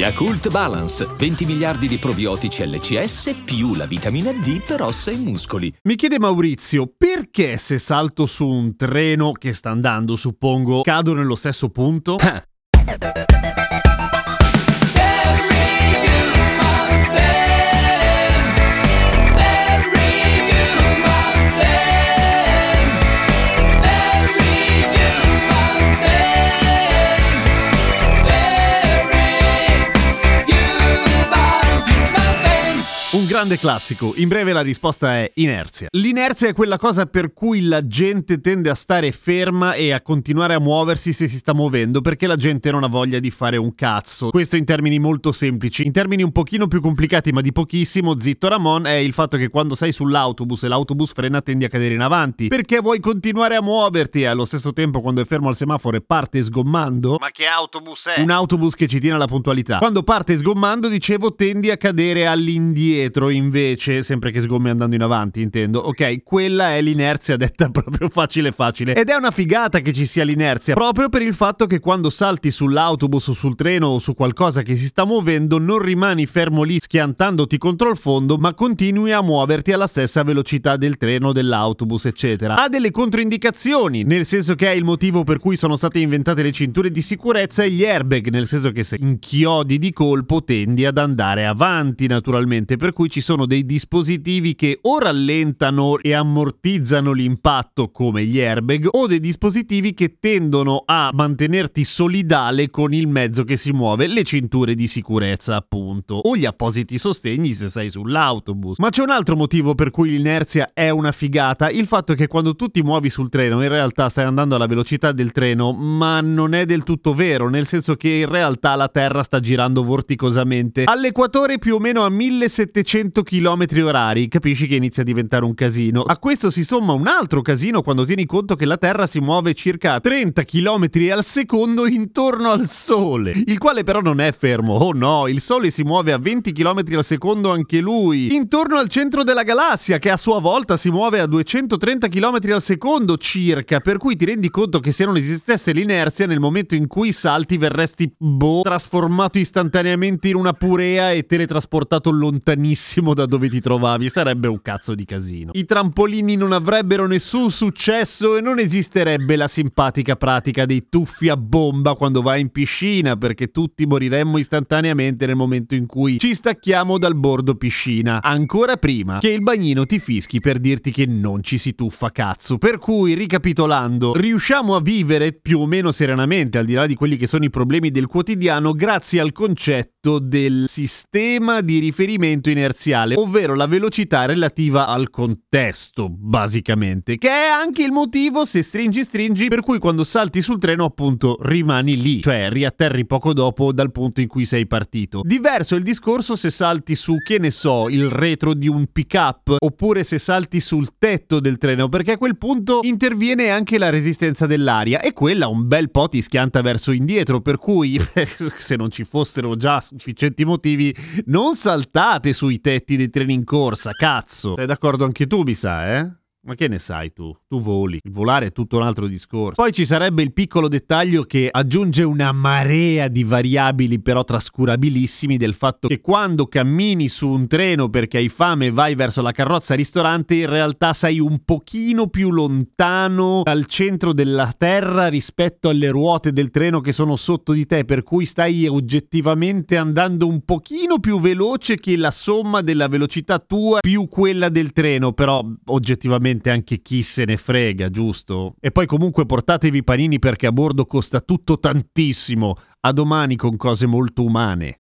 Yakult Balance, 20 miliardi di probiotici LCS più la vitamina D per ossa e muscoli. Mi chiede Maurizio, perché se salto su un treno che sta andando, suppongo, cado nello stesso punto? Ah. Un grande classico. In breve la risposta è inerzia. L'inerzia è quella cosa per cui la gente tende a stare ferma e a continuare a muoversi se si sta muovendo perché la gente non ha voglia di fare un cazzo. Questo in termini molto semplici. In termini un pochino più complicati ma di pochissimo, zitto Ramon, è il fatto che quando sei sull'autobus e l'autobus frena tendi a cadere in avanti perché vuoi continuare a muoverti e allo stesso tempo quando è fermo al semaforo e parte sgommando. Ma che autobus è? Un autobus che ci tiene alla puntualità. Quando parte sgommando, dicevo, tendi a cadere all'indietro invece, sempre che sgommi andando in avanti, intendo. Ok, quella è l'inerzia detta proprio facile facile. Ed è una figata che ci sia l'inerzia, proprio per il fatto che quando salti sull'autobus o sul treno o su qualcosa che si sta muovendo, non rimani fermo lì schiantandoti contro il fondo, ma continui a muoverti alla stessa velocità del treno, dell'autobus, eccetera. Ha delle controindicazioni, nel senso che è il motivo per cui sono state inventate le cinture di sicurezza e gli airbag, nel senso che se inchiodi di colpo tendi ad andare avanti naturalmente, per cui ci sono dei dispositivi che o rallentano e ammortizzano l'impatto come gli airbag o dei dispositivi che tendono a mantenerti solidale con il mezzo che si muove, le cinture di sicurezza appunto, o gli appositi sostegni se sei sull'autobus. Ma c'è un altro motivo per cui l'inerzia è una figata, il fatto che quando tu ti muovi sul treno in realtà stai andando alla velocità del treno, ma non è del tutto vero, nel senso che in realtà la Terra sta girando vorticosamente all'equatore più o meno a 1700 km orari, capisci che inizia a diventare un casino. A questo si somma un altro casino quando tieni conto che la Terra si muove circa 30 km al secondo intorno al Sole, il quale però non è fermo. Oh no, il Sole si muove a 20 km al secondo anche lui, intorno al centro della galassia che a sua volta si muove a 230 km al secondo circa, per cui ti rendi conto che se non esistesse l'inerzia nel momento in cui salti verresti boh, trasformato istantaneamente in una purea e teletrasportato lontanissimo da dove ti trovavi, sarebbe un cazzo di casino. I trampolini non avrebbero nessun successo e non esisterebbe la simpatica pratica dei tuffi a bomba quando vai in piscina, perché tutti moriremmo istantaneamente nel momento in cui ci stacchiamo dal bordo piscina, ancora prima che il bagnino ti fischi per dirti che non ci si tuffa cazzo. Per cui, ricapitolando, riusciamo a vivere più o meno serenamente, al di là di quelli che sono i problemi del quotidiano, grazie al concetto del sistema di riferimento inerziale, ovvero la velocità relativa al contesto, basicamente, che è anche il motivo, se stringi stringi, per cui quando salti sul treno appunto rimani lì, cioè riatterri poco dopo dal punto in cui sei partito. Diverso il discorso se salti su, che ne so, il retro di un pick-up, oppure se salti sul tetto del treno, perché a quel punto interviene anche la resistenza dell'aria e quella un bel po' ti schianta verso indietro, per cui se non ci fossero già sufficienti motivi, non saltate sui tetti dei treni in corsa, cazzo. Sei d'accordo anche tu, mi sa, eh? Ma che ne sai tu? Tu voli. Il volare è tutto un altro discorso. Poi ci sarebbe il piccolo dettaglio che aggiunge una marea di variabili però trascurabilissimi del fatto che quando cammini su un treno perché hai fame e vai verso la carrozza ristorante in realtà sei un pochino più lontano dal centro della terra rispetto alle ruote del treno che sono sotto di te per cui stai oggettivamente andando un pochino più veloce che la somma della velocità tua più quella del treno però oggettivamente anche chi se ne frega, giusto? E poi comunque portatevi i panini perché a bordo costa tutto tantissimo. A domani con cose molto umane.